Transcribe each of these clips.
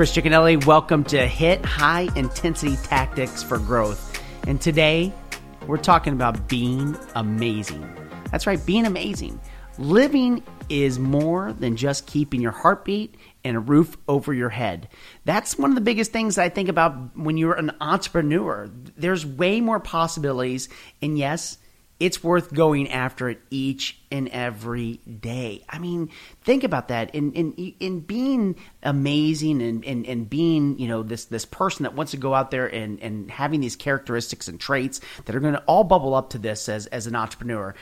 Chris Cicchinelli. Welcome to Hit High Intensity Tactics for Growth. And today, we're talking about being amazing. That's right, being amazing. Living is more than just keeping your heartbeat and a roof over your head. That's one of the biggest things I think about when you're an entrepreneur. There's way more possibilities, and yes, it's worth going after it each and every day. I mean, think about that. In in in being amazing and, and, and being, you know, this this person that wants to go out there and, and having these characteristics and traits that are gonna all bubble up to this as as an entrepreneur.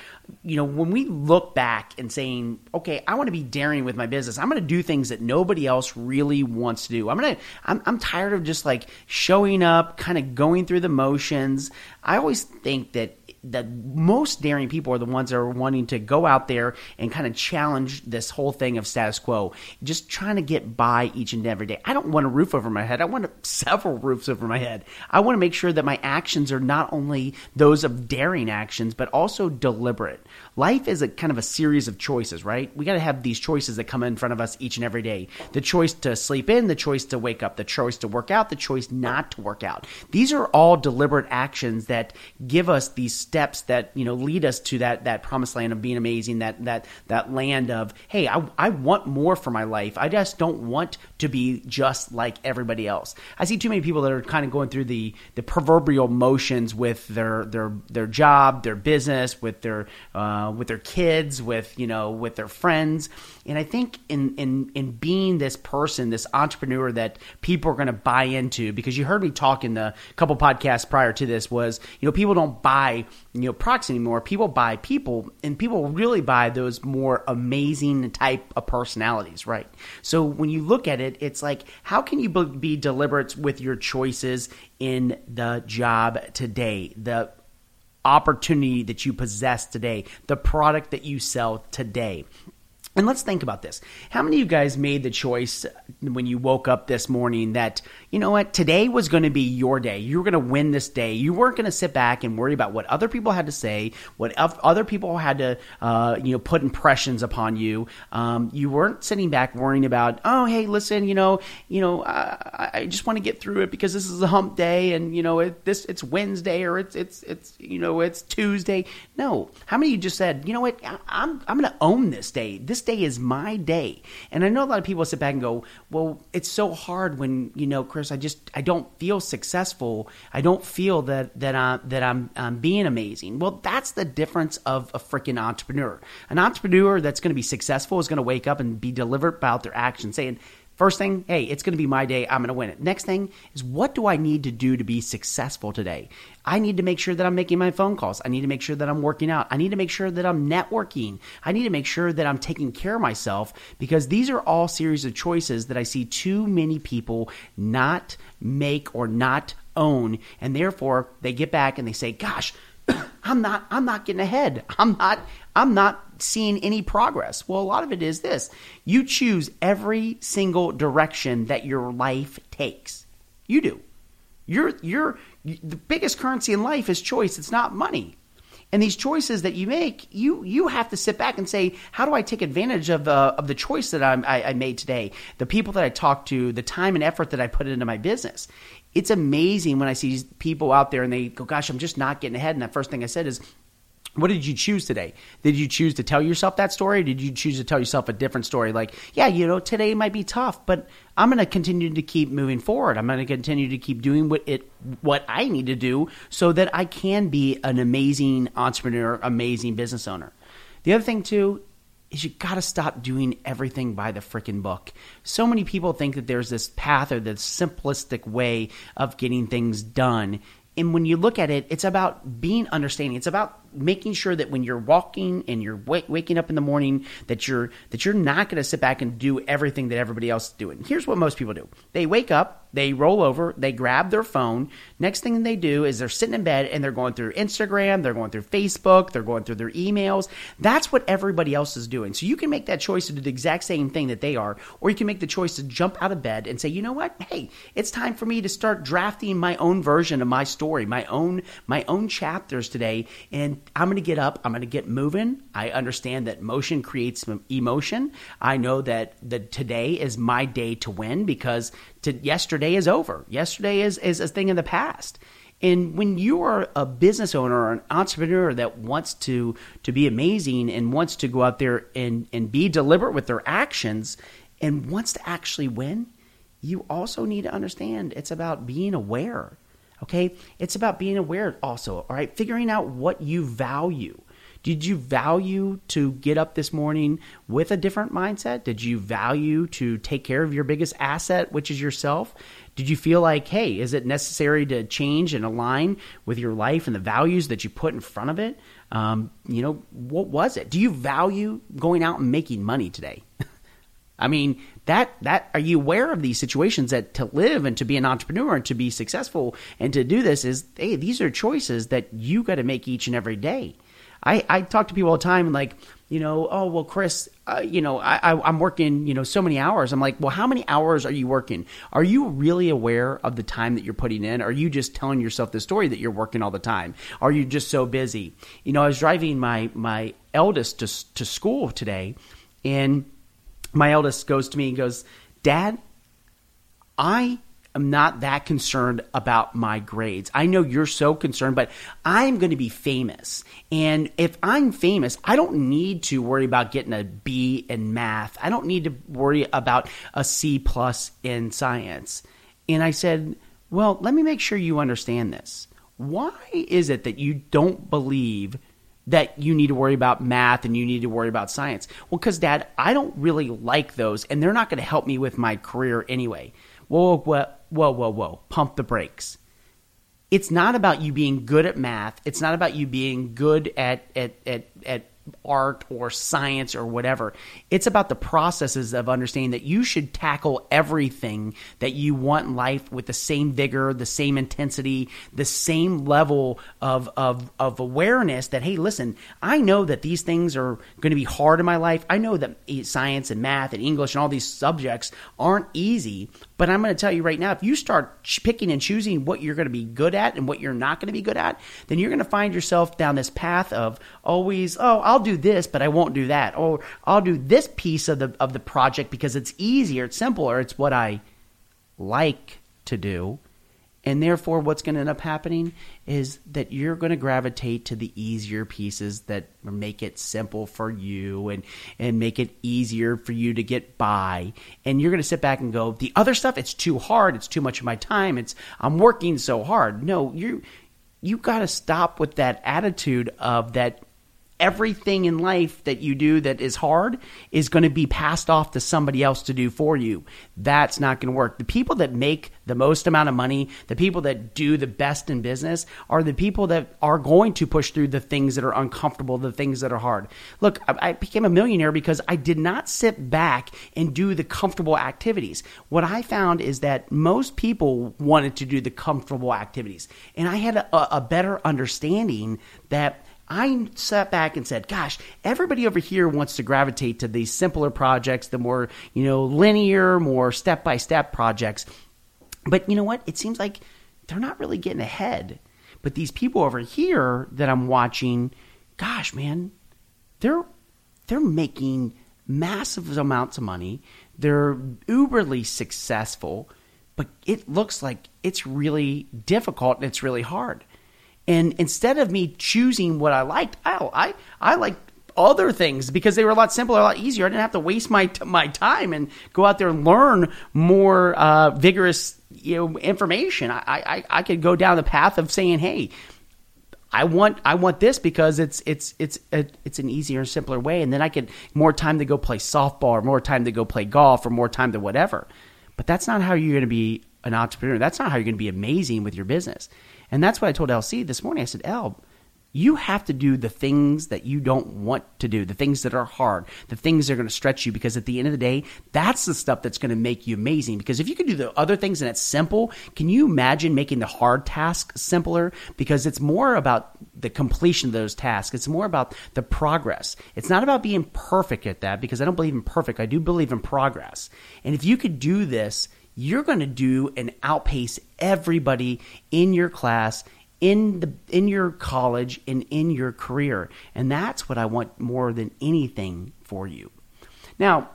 You know, when we look back and saying, Okay, I want to be daring with my business, I'm gonna do things that nobody else really wants to do. I'm gonna I'm I'm tired of just like showing up, kind of going through the motions. I always think that the most daring people are the ones that are wanting to go out there and kind of challenge this whole thing of status quo, just trying to get by each and every day. I don't want a roof over my head. I want several roofs over my head. I want to make sure that my actions are not only those of daring actions, but also deliberate. Life is a kind of a series of choices, right? We got to have these choices that come in front of us each and every day. The choice to sleep in, the choice to wake up, the choice to work out, the choice not to work out. These are all deliberate actions that give us these steps that you know lead us to that that promised land of being amazing. That that that land of hey, I I want more for my life. I just don't want to be just like everybody else. I see too many people that are kind of going through the the proverbial motions with their their their job, their business, with their uh, with their kids, with you know, with their friends. And I think in in in being this person, this entrepreneur that people are going to buy into, because you heard me talk in the couple podcasts prior to this, was you know people don't buy you know products anymore. People buy people, and people really buy those more amazing type of personalities, right? So when you look at it, it's like how can you be deliberate with your choices in the job today? The opportunity that you possess today, the product that you sell today. And let's think about this. How many of you guys made the choice when you woke up this morning that, you know what, today was going to be your day? You were going to win this day. You weren't going to sit back and worry about what other people had to say, what other people had to, uh, you know, put impressions upon you. Um, you weren't sitting back worrying about, oh, hey, listen, you know, you know, I, I just want to get through it because this is a hump day, and you know, it, this it's Wednesday or it's it's it's you know it's Tuesday. No, how many you just said, you know what, I, I'm I'm going to own this day. This day is my day. And I know a lot of people sit back and go, well, it's so hard when, you know, I just, I don't feel successful. I don't feel that, that, I, that I'm, I'm being amazing. Well, that's the difference of a freaking entrepreneur. An entrepreneur that's going to be successful is going to wake up and be deliberate about their actions saying, First thing, hey, it's going to be my day. I'm going to win it. Next thing is what do I need to do to be successful today? I need to make sure that I'm making my phone calls. I need to make sure that I'm working out. I need to make sure that I'm networking. I need to make sure that I'm taking care of myself because these are all series of choices that I see too many people not make or not own and therefore they get back and they say, "Gosh, I'm not I'm not getting ahead. I'm not I'm not seeing any progress. Well, a lot of it is this. You choose every single direction that your life takes. You do. You're you're the biggest currency in life is choice. It's not money. And these choices that you make, you you have to sit back and say, how do I take advantage of the of the choice that I, I made today, the people that I talked to, the time and effort that I put into my business it's amazing when I see people out there and they go, "Gosh, I'm just not getting ahead." And the first thing I said is, "What did you choose today? Did you choose to tell yourself that story? did you choose to tell yourself a different story? Like, yeah, you know, today might be tough, but I'm going to continue to keep moving forward. I'm going to continue to keep doing what it what I need to do so that I can be an amazing entrepreneur, amazing business owner." The other thing too is you got to stop doing everything by the freaking book. So many people think that there's this path or this simplistic way of getting things done. And when you look at it, it's about being understanding. It's about making sure that when you're walking and you're w- waking up in the morning that you're that you're not going to sit back and do everything that everybody else is doing. Here's what most people do. They wake up, they roll over, they grab their phone. Next thing they do is they're sitting in bed and they're going through Instagram, they're going through Facebook, they're going through their emails. That's what everybody else is doing. So you can make that choice to do the exact same thing that they are, or you can make the choice to jump out of bed and say, "You know what? Hey, it's time for me to start drafting my own version of my story, my own my own chapters today and I'm going to get up. I'm going to get moving. I understand that motion creates emotion. I know that the today is my day to win because to, yesterday is over. Yesterday is is a thing in the past. And when you are a business owner or an entrepreneur that wants to to be amazing and wants to go out there and and be deliberate with their actions and wants to actually win, you also need to understand it's about being aware. Okay? It's about being aware also, all right? Figuring out what you value. Did you value to get up this morning with a different mindset? Did you value to take care of your biggest asset, which is yourself? Did you feel like, hey, is it necessary to change and align with your life and the values that you put in front of it? Um, you know, what was it? Do you value going out and making money today? I mean, that that are you aware of these situations that to live and to be an entrepreneur and to be successful and to do this is hey, these are choices that you got to make each and every day. I, I talk to people all the time like, you know, oh well, Chris, uh, you know, I, I I'm working, you know, so many hours. I'm like, well, how many hours are you working? Are you really aware of the time that you're putting in? Are you just telling yourself the story that you're working all the time? Are you just so busy? You know, I was driving my my eldest to to school today, and my eldest goes to me and goes, Dad, I am not that concerned about my grades. I know you're so concerned, but I'm going to be famous. And if I'm famous, I don't need to worry about getting a B in math. I don't need to worry about a C plus in science. And I said, Well, let me make sure you understand this. Why is it that you don't believe that you need to worry about math and you need to worry about science. Well, because dad, I don't really like those and they're not going to help me with my career anyway. Whoa, whoa, whoa, whoa, whoa. Pump the brakes. It's not about you being good at math. It's not about you being good at, at, at, at art or science or whatever. It's about the processes of understanding that you should tackle everything that you want in life with the same vigor, the same intensity, the same level of, of, of awareness that, hey, listen, I know that these things are going to be hard in my life. I know that science and math and English and all these subjects aren't easy, but I'm going to tell you right now, if you start picking and choosing what you're going to be good at and what you're not going to be good at, then you're going to find yourself down this path of always, oh, I'll do this, but I won't do that. Or I'll do this piece of the of the project because it's easier, it's simpler, it's what I like to do. And therefore, what's going to end up happening is that you're going to gravitate to the easier pieces that make it simple for you and, and make it easier for you to get by. And you're going to sit back and go, the other stuff, it's too hard. It's too much of my time. It's, I'm working so hard. No, you, you got to stop with that attitude of that everything in life that you do that is hard is going to be passed off to somebody else to do for you. That's not going to work. The people that make the most amount of money, the people that do the best in business are the people that are going to push through the things that are uncomfortable, the things that are hard. Look, I became a millionaire because I did not sit back and do the comfortable activities. What I found is that most people wanted to do the comfortable activities. And I had a, a better understanding that I sat back and said, gosh, everybody over here wants to gravitate to these simpler projects, the more, you know, linear, more step by step projects. But you know what? It seems like they're not really getting ahead. But these people over here that I'm watching, gosh, man, they're they're making massive amounts of money. They're uberly successful, but it looks like it's really difficult and it's really hard. And instead of me choosing what I liked, I I, I liked other things because they were a lot simpler, a lot easier. I didn't have to waste my my time and go out there and learn more uh, vigorous you know information. I, I I could go down the path of saying, hey. I want I want this because it's it's it's it's an easier and simpler way, and then I get more time to go play softball, or more time to go play golf, or more time to whatever. But that's not how you're going to be an entrepreneur. That's not how you're going to be amazing with your business. And that's what I told LC this morning. I said, El, you have to do the things that you don't want to do, the things that are hard, the things that are going to stretch you, because at the end of the day, that's the stuff that's going to make you amazing. Because if you can do the other things and it's simple, can you imagine making the hard task simpler? Because it's more about the completion of those tasks. It's more about the progress. It's not about being perfect at that, because I don't believe in perfect. I do believe in progress. And if you could do this, you're going to do and outpace everybody in your class in the in your college and in your career. And that's what I want more than anything for you. Now,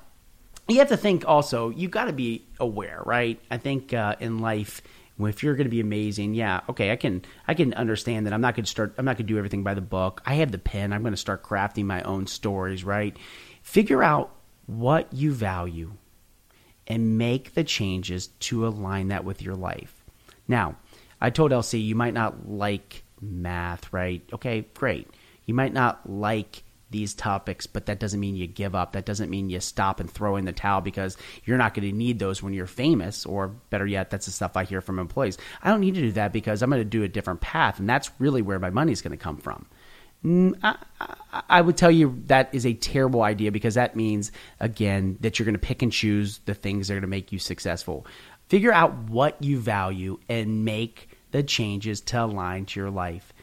you have to think also, You've got to be aware, right? I think uh, in life, if you're going to be amazing, yeah, okay, I can I can understand that I'm not going to start I'm not going to do everything by the book. I have the pen. I'm going to start crafting my own stories, right? Figure out what you value and make the changes to align that with your life. Now, I told LC you might not like math, right? Okay, great. You might not like these topics, but that doesn't mean you give up. That doesn't mean you stop and throw in the towel because you're not going to need those when you're famous, or better yet, that's the stuff I hear from employees. I don't need to do that because I'm going to do a different path, and that's really where my money is going to come from. I, I, would tell you that is a terrible idea because that means, again, that you're going to pick and choose the things that are going to make you successful. Figure out what you value and make the changes to align to your life.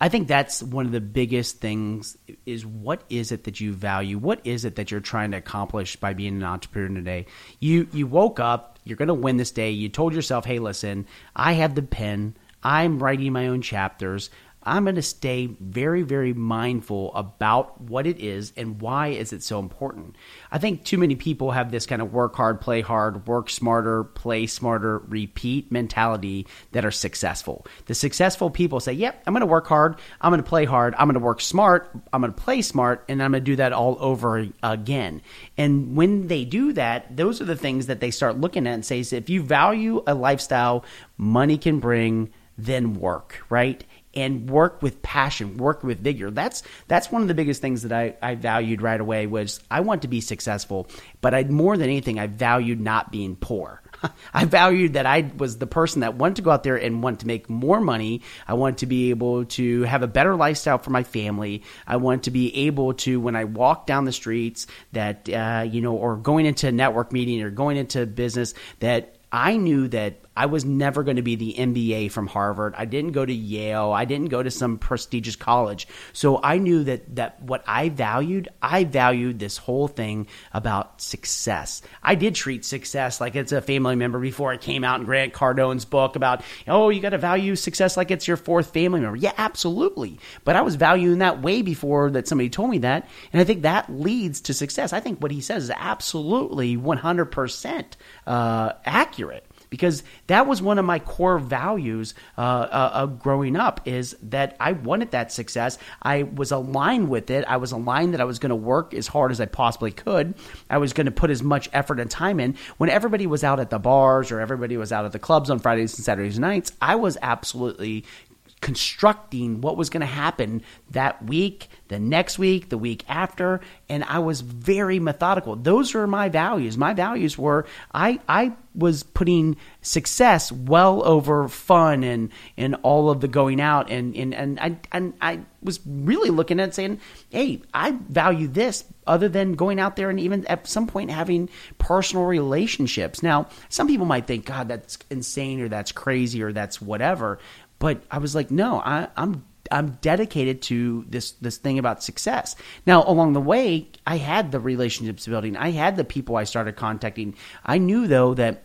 I think that's one of the biggest things is what is it that you value? What is it that you're trying to accomplish by being an entrepreneur today? You you woke up, you're going to win this day. You told yourself, "Hey, listen, I have the pen. I'm writing my own chapters. I'm going to stay very, very mindful about what it is and why is it so important. I think too many people have this kind of work hard, play hard, work smarter, play smarter, repeat mentality that are successful. The successful people say, "Yep, I'm going to work hard, I'm going to play hard, I'm going to work smart, I'm going to play smart, and I'm going to do that all over again." And when they do that, those are the things that they start looking at and say, "If you value a lifestyle money can bring, then work, right?" And work with passion, work with vigor. That's that's one of the biggest things that I, I valued right away was I want to be successful, but I more than anything I valued not being poor. I valued that I was the person that wanted to go out there and want to make more money. I want to be able to have a better lifestyle for my family. I want to be able to, when I walk down the streets, that uh, you know, or going into a network meeting or going into business, that I knew that I was never going to be the MBA from Harvard. I didn't go to Yale. I didn't go to some prestigious college. So I knew that that what I valued, I valued this whole thing about success. I did treat success like it's a family member before it came out in Grant Cardone's book about, oh, you got to value success like it's your fourth family member. Yeah, absolutely. But I was valuing that way before that somebody told me that, and I think that leads to success. I think what he says is absolutely 100% uh, accurate because that was one of my core values uh, uh, growing up is that I wanted that success. I was aligned with it. I was aligned that I was going to work as hard as I possibly could. I was going to put as much effort and time in. When everybody was out at the bars or everybody was out at the clubs on Fridays and Saturdays nights, I was absolutely constructing what was going to happen that week, the next week, the week after, and I was very methodical. Those were my values. My values were I I was putting success well over fun and and all of the going out and and and I and I was really looking at saying, "Hey, I value this other than going out there and even at some point having personal relationships." Now, some people might think, "God, that's insane or that's crazy or that's whatever." But I was like, no, I, I'm I'm dedicated to this this thing about success. Now, along the way, I had the relationships building. I had the people I started contacting. I knew though that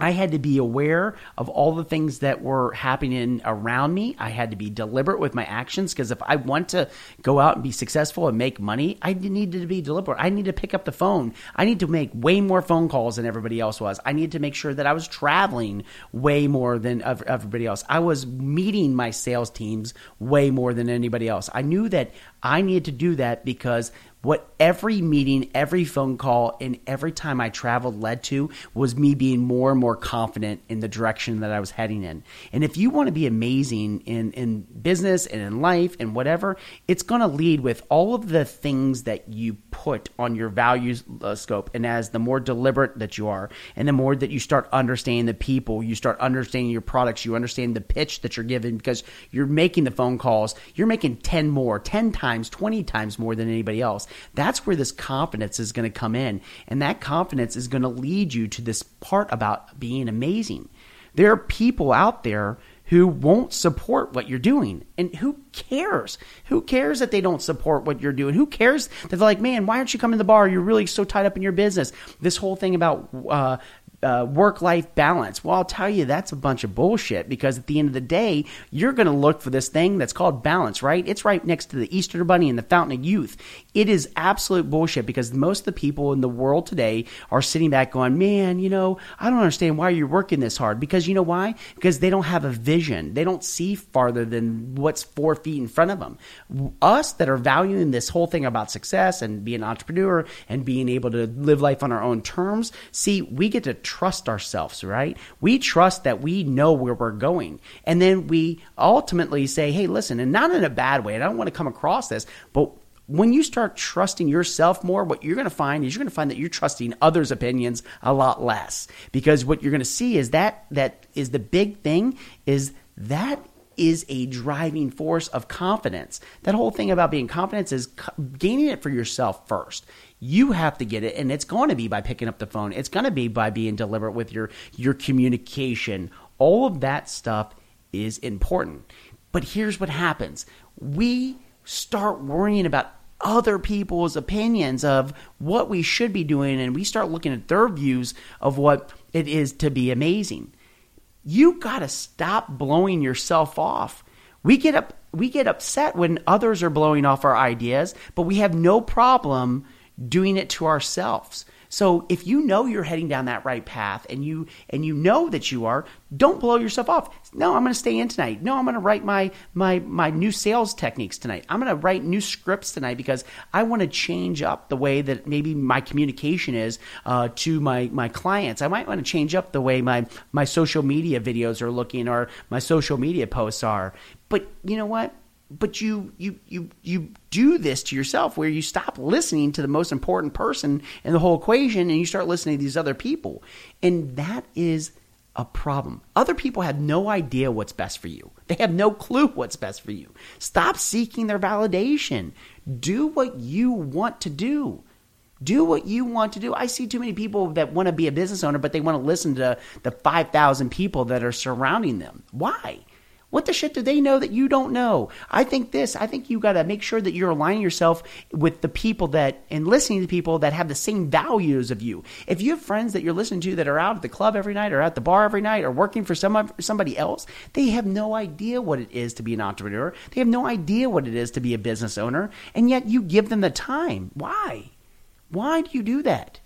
I had to be aware of all the things that were happening around me. I had to be deliberate with my actions because if I want to go out and be successful and make money, I needed to be deliberate. I need to pick up the phone. I need to make way more phone calls than everybody else was. I needed to make sure that I was traveling way more than everybody else. I was meeting my sales teams way more than anybody else. I knew that I needed to do that because what every meeting, every phone call, and every time I traveled led to was me being more and more confident in the direction that I was heading in. And if you want to be amazing in, in business and in life and whatever, it's going to lead with all of the things that you put on your values uh, scope. And as the more deliberate that you are, and the more that you start understanding the people, you start understanding your products, you understand the pitch that you're giving because you're making the phone calls, you're making 10 more, 10 times, 20 times more than anybody else that's where this confidence is going to come in. And that confidence is going to lead you to this part about being amazing. There are people out there who won't support what you're doing. And who cares? Who cares that they don't support what you're doing? Who cares that they're like, man, why aren't you coming to the bar? You're really so tied up in your business. This whole thing about uh, uh, work life balance. Well, I'll tell you, that's a bunch of bullshit because at the end of the day, you're going to look for this thing that's called balance, right? It's right next to the Easter Bunny and the Fountain of Youth. It is absolute bullshit because most of the people in the world today are sitting back going, man, you know, I don't understand why you're working this hard. Because you know why? Because they don't have a vision. They don't see farther than what's four feet in front of them. Us that are valuing this whole thing about success and being an entrepreneur and being able to live life on our own terms, see, we get to trust ourselves, right? We trust that we know where we're going. And then we ultimately say, hey, listen, and not in a bad way, and I don't want to come across this, but when you start trusting yourself more, what you're going to find is you're going to find that you're trusting others' opinions a lot less. Because what you're going to see is that that is the big thing is that is a driving force of confidence. That whole thing about being confident is gaining it for yourself first. You have to get it, and it's going to be by picking up the phone. It's going to be by being deliberate with your your communication. All of that stuff is important. But here's what happens: we start worrying about other people's opinions of what we should be doing, and we start looking at their views of what it is to be amazing you got to stop blowing yourself off. We get up we get upset when others are blowing off our ideas, but we have no problem doing it to ourselves. So if you know you're heading down that right path and you and you know that you are, don't blow yourself off. No, I'm going to stay in tonight. No, I'm going to write my my my new sales techniques tonight. I'm going to write new scripts tonight because I want to change up the way that maybe my communication is uh, to my my clients. I might want to change up the way my my social media videos are looking or my social media posts are. But you know what? But you you you you do this to yourself where you stop listening to the most important person in the whole equation and you start listening to these other people and that is a problem other people have no idea what's best for you they have no clue what's best for you stop seeking their validation do what you want to do do what you want to do. I see too many people that want to be a business owner, but they want to listen to the 5,000 people that are surrounding them. Why? What the shit do they know that you don't know? I think this. I think you got to make sure that you're aligning yourself with the people that and listening to people that have the same values of you. If you have friends that you're listening to that are out at the club every night or at the bar every night or working for some somebody else, they have no idea what it is to be an entrepreneur. They have no idea what it is to be a business owner, and yet you give them the time. Why? Why do you do that?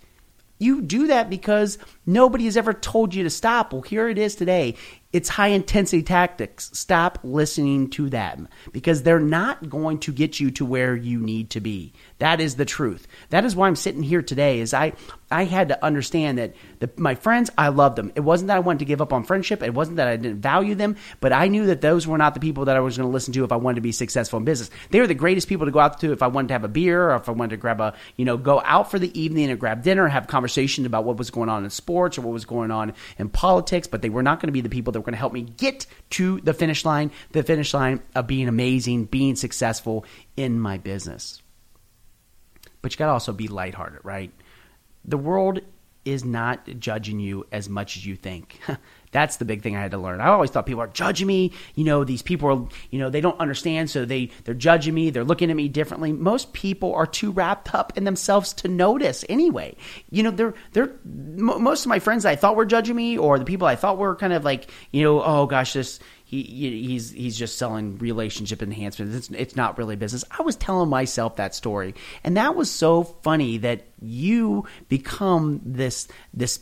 You do that because nobody has ever told you to stop. Well, here it is today. It's high intensity tactics. Stop listening to them because they're not going to get you to where you need to be. That is the truth. That is why I'm sitting here today. Is I I had to understand that the, my friends I loved them. It wasn't that I wanted to give up on friendship. It wasn't that I didn't value them, but I knew that those were not the people that I was going to listen to if I wanted to be successful in business. They were the greatest people to go out to if I wanted to have a beer or if I wanted to grab a you know go out for the evening and grab dinner, have conversation about what was going on in sports or what was going on in politics. But they were not going to be the people that were going to help me get to the finish line, the finish line of being amazing, being successful in my business. But you got to also be lighthearted, right? The world is not judging you as much as you think. That's the big thing I had to learn. I always thought people are judging me. You know, these people are, you know, they don't understand, so they they're judging me. They're looking at me differently. Most people are too wrapped up in themselves to notice. Anyway, you know, they're they're most of my friends I thought were judging me, or the people I thought were kind of like, you know, oh gosh, this he he's he's just selling relationship enhancements. It's it's not really business. I was telling myself that story, and that was so funny that you become this this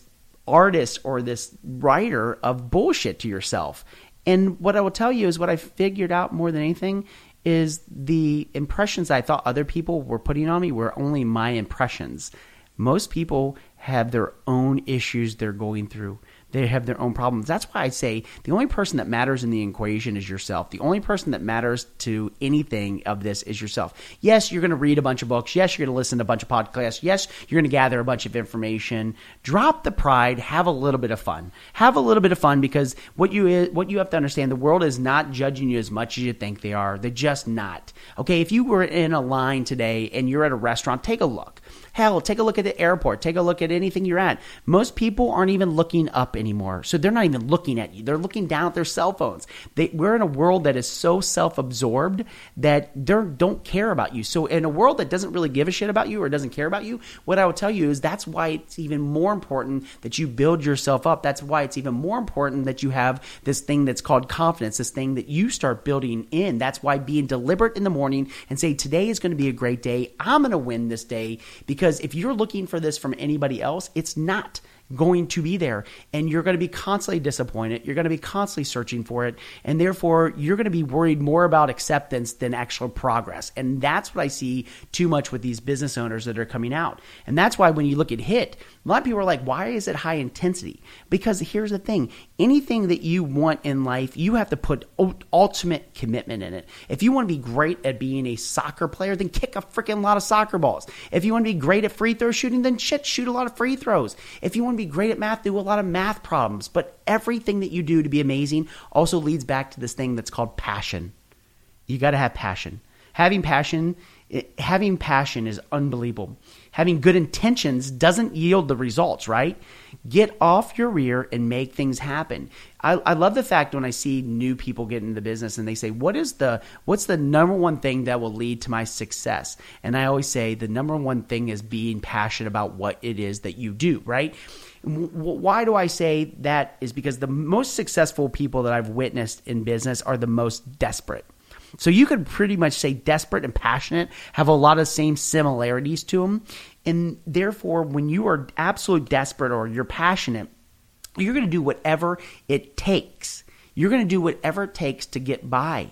artist or this writer of bullshit to yourself. And what I will tell you is what I figured out more than anything is the impressions I thought other people were putting on me were only my impressions. Most people have their own issues they're going through. They have their own problems. That's why I say the only person that matters in the equation is yourself. The only person that matters to anything of this is yourself. Yes, you're going to read a bunch of books. Yes, you're going to listen to a bunch of podcasts. Yes, you're going to gather a bunch of information. Drop the pride. Have a little bit of fun. Have a little bit of fun because what you what you have to understand, the world is not judging you as much as you think they are. They're just not. Okay, if you were in a line today and you're at a restaurant, take a look. Hell, take a look at the airport. Take a look at anything you're at. Most people aren't even looking up anymore. So they're not even looking at you. They're looking down at their cell phones. They, we're in a world that is so self absorbed that they don't care about you. So, in a world that doesn't really give a shit about you or doesn't care about you, what I will tell you is that's why it's even more important that you build yourself up. That's why it's even more important that you have this thing that's called confidence, this thing that you start building in. That's why being deliberate in the morning and say, today is going to be a great day. I'm going to win this day. Because if you're looking for this from anybody else, it's not going to be there and you're going to be constantly disappointed. You're going to be constantly searching for it. And therefore, you're going to be worried more about acceptance than actual progress. And that's what I see too much with these business owners that are coming out. And that's why when you look at HIT, a lot of people are like, why is it high intensity? Because here's the thing anything that you want in life, you have to put ultimate commitment in it. If you want to be great at being a soccer player, then kick a freaking lot of soccer balls. If you want to be great at free throw shooting, then shit, shoot a lot of free throws. If you want be great at math, do a lot of math problems. But everything that you do to be amazing also leads back to this thing that's called passion. You got to have passion. Having passion, having passion is unbelievable having good intentions doesn't yield the results, right? Get off your rear and make things happen. I, I, love the fact when I see new people get into the business and they say, "What is the what's the number one thing that will lead to my success?" And I always say the number one thing is being passionate about what it is that you do, right? Why do I say that? Is because the most successful people that I've witnessed in business are the most desperate. So you could pretty much say desperate and passionate have a lot of same similarities to them. And therefore, when you are absolutely desperate or you're passionate, you're going to do whatever it takes. You're going to do whatever it takes to get by.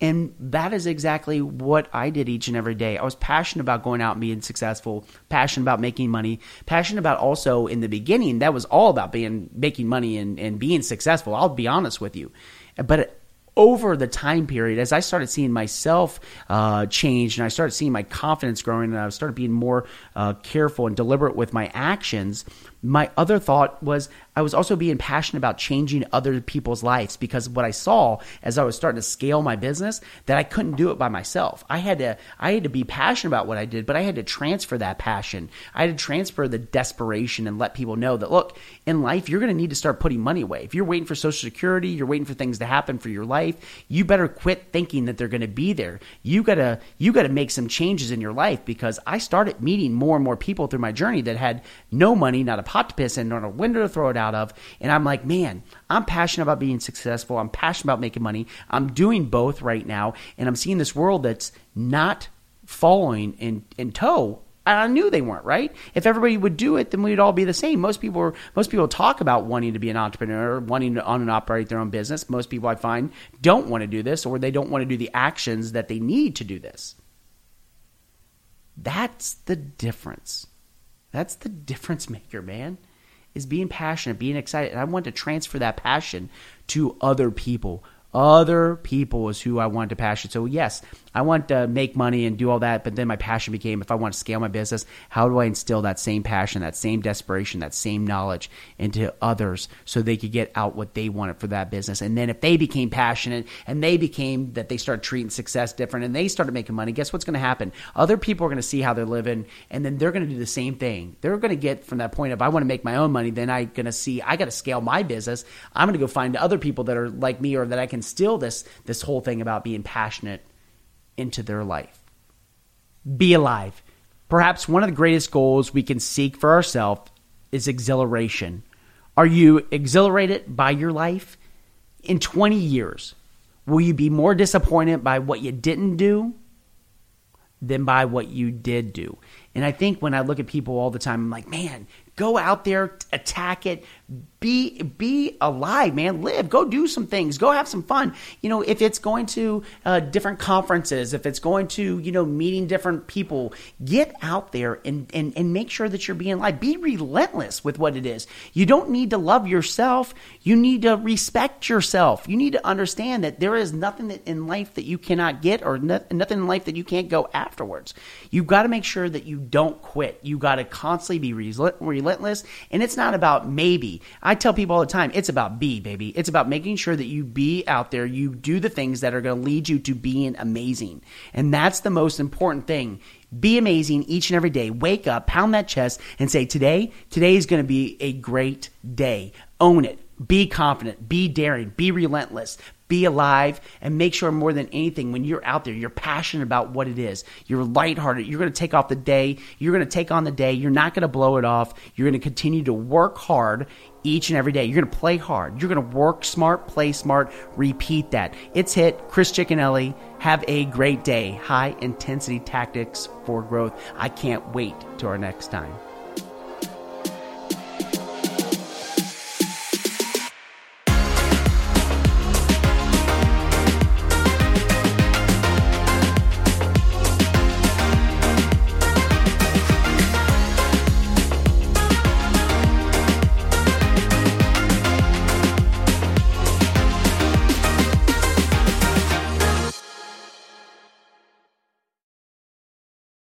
And that is exactly what I did each and every day. I was passionate about going out and being successful, passionate about making money, passionate about also in the beginning, that was all about being making money and, and being successful. I'll be honest with you. But over the time period, as I started seeing myself uh, change and I started seeing my confidence growing and I started being more uh, careful and deliberate with my actions, my other thought was I was also being passionate about changing other people's lives because what I saw as I was starting to scale my business that I couldn't do it by myself. I had to I had to be passionate about what I did, but I had to transfer that passion. I had to transfer the desperation and let people know that look, in life you're going to need to start putting money away. If you're waiting for social security, you're waiting for things to happen for your life, you better quit thinking that they're going to be there. You got to you got to make some changes in your life because I started meeting more and more people through my journey that had no money, not a pot to piss in, or a window to throw it out of. And I'm like, man, I'm passionate about being successful. I'm passionate about making money. I'm doing both right now. And I'm seeing this world that's not following in, in tow I knew they weren't right. If everybody would do it, then we'd all be the same. Most people, are, most people talk about wanting to be an entrepreneur, wanting to own and operate their own business. Most people I find don't want to do this, or they don't want to do the actions that they need to do this. That's the difference. That's the difference maker, man. Is being passionate, being excited. And I want to transfer that passion to other people. Other people is who I want to passion. So yes, I want to make money and do all that, but then my passion became if I want to scale my business, how do I instill that same passion, that same desperation, that same knowledge into others so they could get out what they wanted for that business? And then if they became passionate and they became that they started treating success different and they started making money, guess what's going to happen? Other people are going to see how they're living and then they're going to do the same thing. They're going to get from that point of I want to make my own money, then I'm going to see I got to scale my business. I'm going to go find other people that are like me or that I can steal this this whole thing about being passionate into their life. Be alive. Perhaps one of the greatest goals we can seek for ourselves is exhilaration. Are you exhilarated by your life? In 20 years, will you be more disappointed by what you didn't do than by what you did do? And I think when I look at people all the time, I'm like, man, go out there, attack it, be be alive man. Live. Go do some things. Go have some fun. You know if it's going to uh, different conferences if it's going to you know meeting different people get out there and, and and make sure that you're being alive. Be relentless with what it is. You don't need to love yourself. You need to respect yourself. You need to understand that there is nothing that in life that you cannot get or no, nothing in life that you can't go afterwards. You've got to make sure that you don't quit. You got to constantly be relentless. And it's not about maybe. I tell people all the time, it's about be, baby. It's about making sure that you be out there, you do the things that are going to lead you to being amazing. And that's the most important thing. Be amazing each and every day. Wake up, pound that chest, and say, Today, today is going to be a great day. Own it. Be confident, be daring, be relentless, be alive, and make sure more than anything, when you're out there, you're passionate about what it is. You're lighthearted. You're going to take off the day. You're going to take on the day. You're not going to blow it off. You're going to continue to work hard each and every day. You're going to play hard. You're going to work smart, play smart, repeat that. It's hit. Chris Cicchinelli. Have a great day. High intensity tactics for growth. I can't wait to our next time.